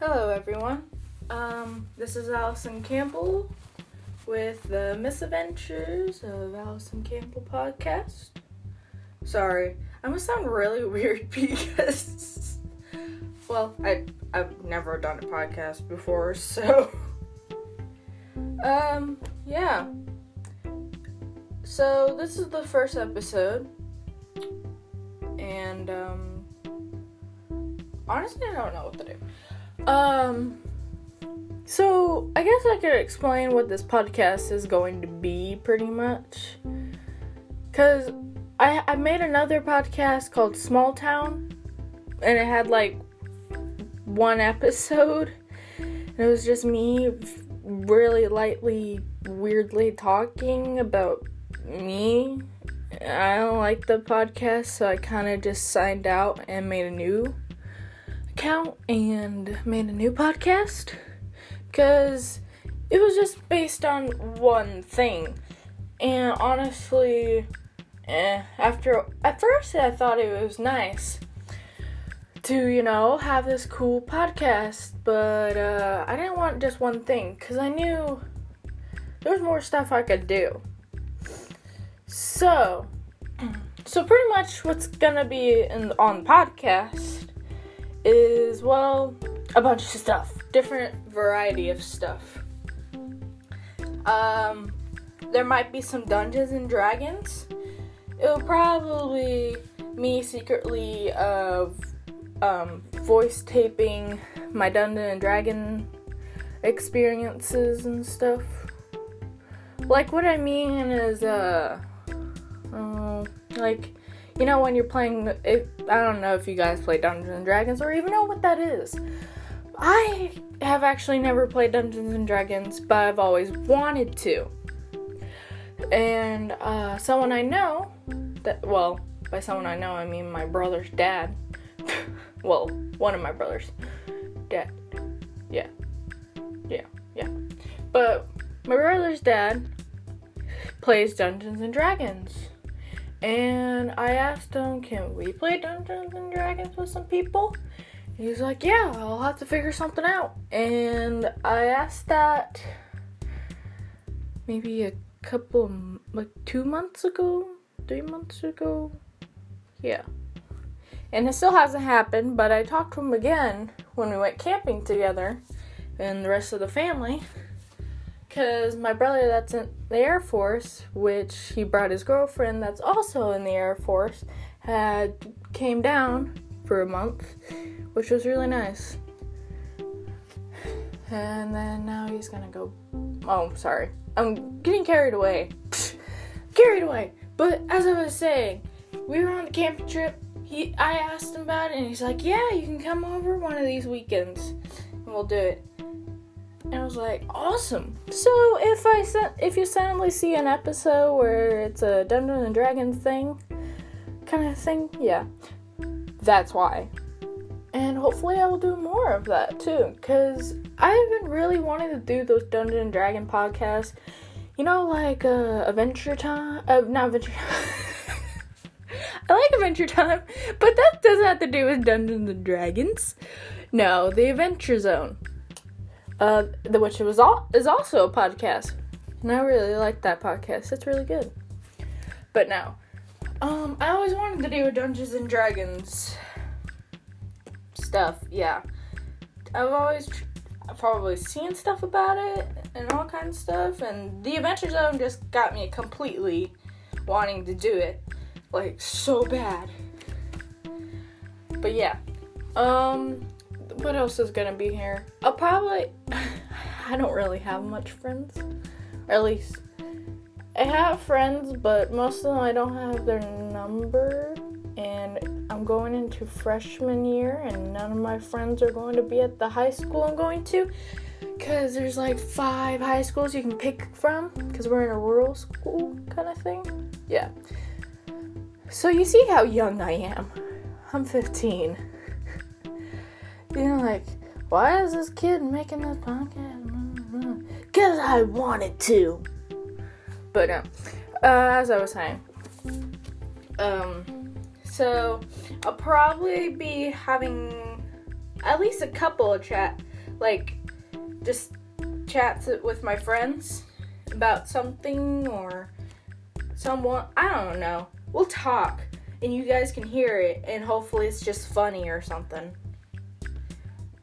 Hello, everyone. Um, this is Allison Campbell with the Misadventures of Allison Campbell podcast. Sorry, I'm gonna sound really weird because, well, I I've never done a podcast before, so um, yeah. So this is the first episode, and um, honestly, I don't know what to do. Um, so I guess I could explain what this podcast is going to be pretty much. Cause I I made another podcast called Small Town, and it had like one episode. And it was just me really lightly, weirdly talking about me. I don't like the podcast, so I kind of just signed out and made a new account and made a new podcast because it was just based on one thing. And honestly, eh, after at first I thought it was nice to, you know, have this cool podcast, but uh, I didn't want just one thing because I knew there was more stuff I could do. So, so pretty much what's gonna be in on podcast is well a bunch of stuff, different variety of stuff. Um, there might be some Dungeons and Dragons. It'll probably me secretly of um, voice taping my Dungeon and Dragon experiences and stuff. Like what I mean is uh, uh like you know when you're playing it, I don't know if you guys play Dungeons and Dragons or even know what that is. I have actually never played Dungeons and Dragons, but I've always wanted to. And uh, someone I know that well, by someone I know I mean my brother's dad. well, one of my brothers. Dad. Yeah. Yeah, yeah. But my brother's dad plays Dungeons and Dragons. And I asked him, can we play Dungeons and Dragons with some people? He's like, yeah, I'll have to figure something out. And I asked that maybe a couple, like two months ago, three months ago. Yeah. And it still hasn't happened, but I talked to him again when we went camping together and the rest of the family. Because my brother that's in the Air Force, which he brought his girlfriend that's also in the Air Force, had came down for a month, which was really nice. And then now he's gonna go. Oh, sorry. I'm getting carried away. carried away. But as I was saying, we were on the camping trip. He, I asked him about it, and he's like, "Yeah, you can come over one of these weekends, and we'll do it." And I was like, awesome. So if I if you suddenly see an episode where it's a Dungeons and Dragons thing, kind of thing, yeah, that's why. And hopefully I will do more of that too, cause I've been really wanting to do those Dungeon and Dragon podcasts. You know, like uh, Adventure Time, uh, not Adventure. Time. I like Adventure Time, but that doesn't have to do with Dungeons and Dragons. No, the Adventure Zone uh, the which was all is also a podcast, and I really like that podcast. It's really good. But now, um, I always wanted to do Dungeons and Dragons stuff. Yeah, I've always tr- I've probably seen stuff about it and all kinds of stuff, and the Adventure Zone just got me completely wanting to do it, like so bad. But yeah, um, what else is gonna be here? I'll probably. I don't really have much friends. Or at least. I have friends, but most of them I don't have their number. And I'm going into freshman year, and none of my friends are going to be at the high school I'm going to. Because there's like five high schools you can pick from. Because we're in a rural school kind of thing. Yeah. So you see how young I am. I'm 15 know, like, why is this kid making this podcast? Because I wanted to. But, um, uh, as I was saying, um, so I'll probably be having at least a couple of chat like just chats with my friends about something or someone. I don't know. We'll talk and you guys can hear it and hopefully it's just funny or something.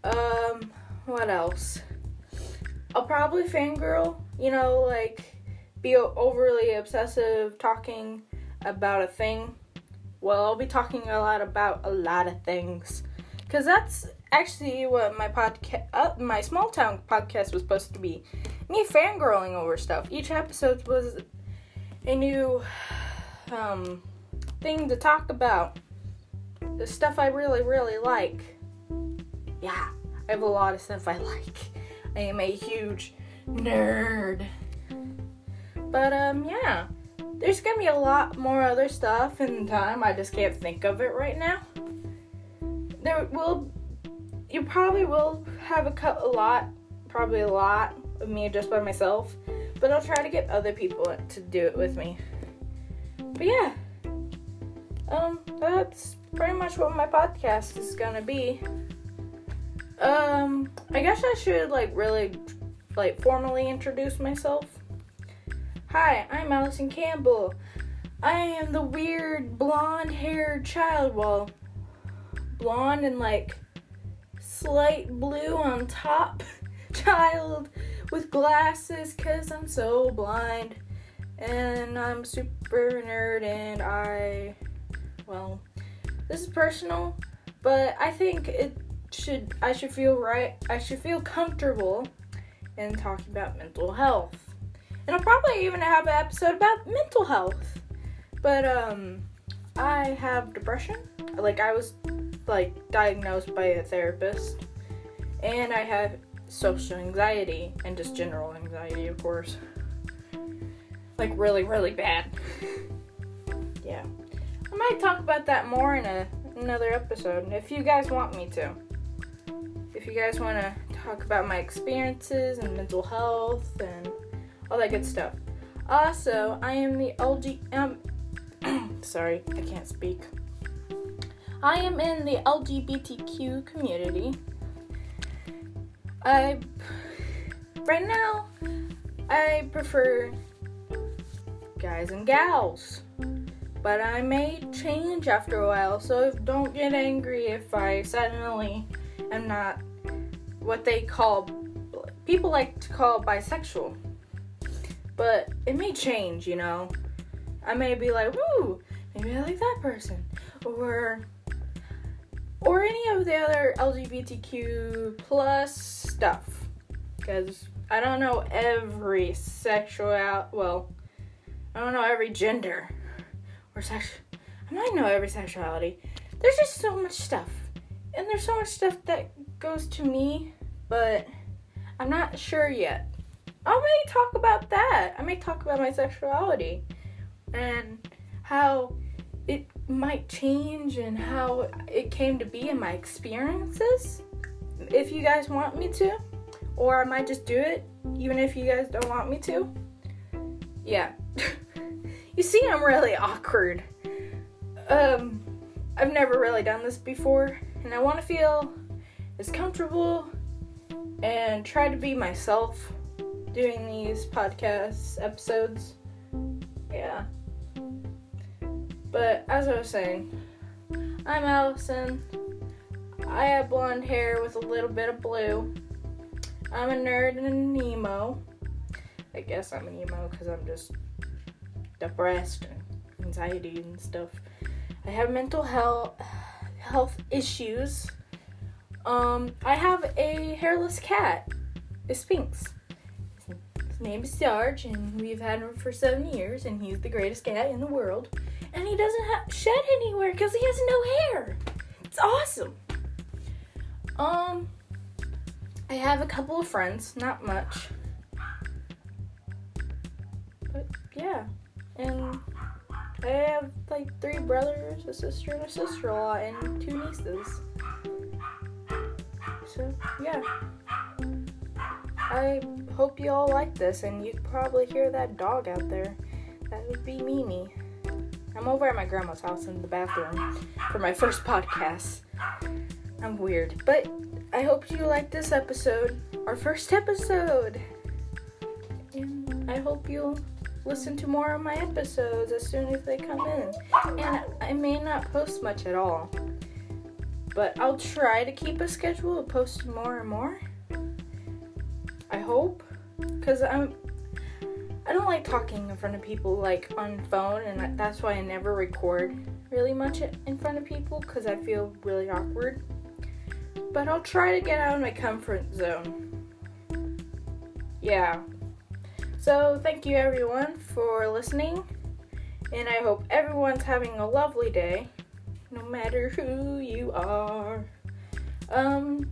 Um, what else? I'll probably fangirl, you know, like be overly obsessive talking about a thing. Well, I'll be talking a lot about a lot of things. Cuz that's actually what my podcast uh, my small town podcast was supposed to be. Me fangirling over stuff. Each episode was a new um thing to talk about. The stuff I really really like. Yeah, I have a lot of stuff I like. I am a huge nerd. But um yeah, there's gonna be a lot more other stuff in time. I just can't think of it right now. There will, you probably will have a cut a lot, probably a lot of me just by myself. But I'll try to get other people to do it with me. But yeah, um, that's pretty much what my podcast is gonna be. Um, I guess I should like really like formally introduce myself. Hi, I'm Allison Campbell. I am the weird blonde haired child. Well, blonde and like slight blue on top child with glasses because I'm so blind. And I'm super nerd and I, well, this is personal, but I think it should I should feel right I should feel comfortable in talking about mental health. And I'll probably even have an episode about mental health. But um I have depression. Like I was like diagnosed by a therapist. And I have social anxiety and just general anxiety, of course. Like really, really bad. yeah. I might talk about that more in a, another episode if you guys want me to if you guys want to talk about my experiences and mental health and all that good stuff. Also, I am the LG. Um, sorry, I can't speak. I am in the LGBTQ community. I right now I prefer guys and gals, but I may change after a while. So don't get angry if I suddenly am not what they call people like to call bisexual. But it may change, you know. I may be like, woo, maybe I like that person. Or or any of the other LGBTQ plus stuff. Because I don't know every sexual well, I don't know every gender or sex I might know every sexuality. There's just so much stuff and there's so much stuff that goes to me, but I'm not sure yet. I may talk about that. I may talk about my sexuality and how it might change and how it came to be in my experiences. If you guys want me to, or I might just do it even if you guys don't want me to. Yeah. you see, I'm really awkward. Um, I've never really done this before, and I want to feel as comfortable and try to be myself doing these podcast episodes. Yeah. But as I was saying, I'm Allison. I have blonde hair with a little bit of blue. I'm a nerd and an emo. I guess I'm an emo because I'm just depressed and anxiety and stuff. I have mental health health issues. Um, I have a hairless cat. It's Sphynx. His name is Sarge, and we've had him for seven years, and he's the greatest cat in the world. And he doesn't shed anywhere because he has no hair. It's awesome. Um, I have a couple of friends, not much. But yeah, and I have like three brothers, a sister, and a sister in law, and two nieces. So, yeah. I hope you all like this, and you probably hear that dog out there. That would be Mimi. I'm over at my grandma's house in the bathroom for my first podcast. I'm weird, but I hope you liked this episode, our first episode. And I hope you'll listen to more of my episodes as soon as they come in. And I may not post much at all, but I'll try to keep a schedule of posting more and more. I hope, because I'm. I don't like talking in front of people like on phone, and that's why I never record really much in front of people because I feel really awkward. But I'll try to get out of my comfort zone. Yeah. So, thank you everyone for listening, and I hope everyone's having a lovely day, no matter who you are. Um,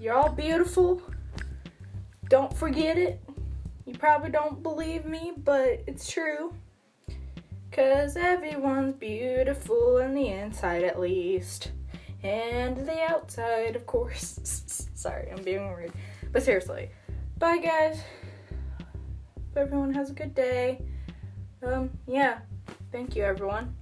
you're all beautiful. Don't forget it. You probably don't believe me, but it's true. Cause everyone's beautiful on the inside at least. And the outside, of course. Sorry, I'm being weird. But seriously. Bye guys. Hope everyone has a good day. Um, yeah. Thank you everyone.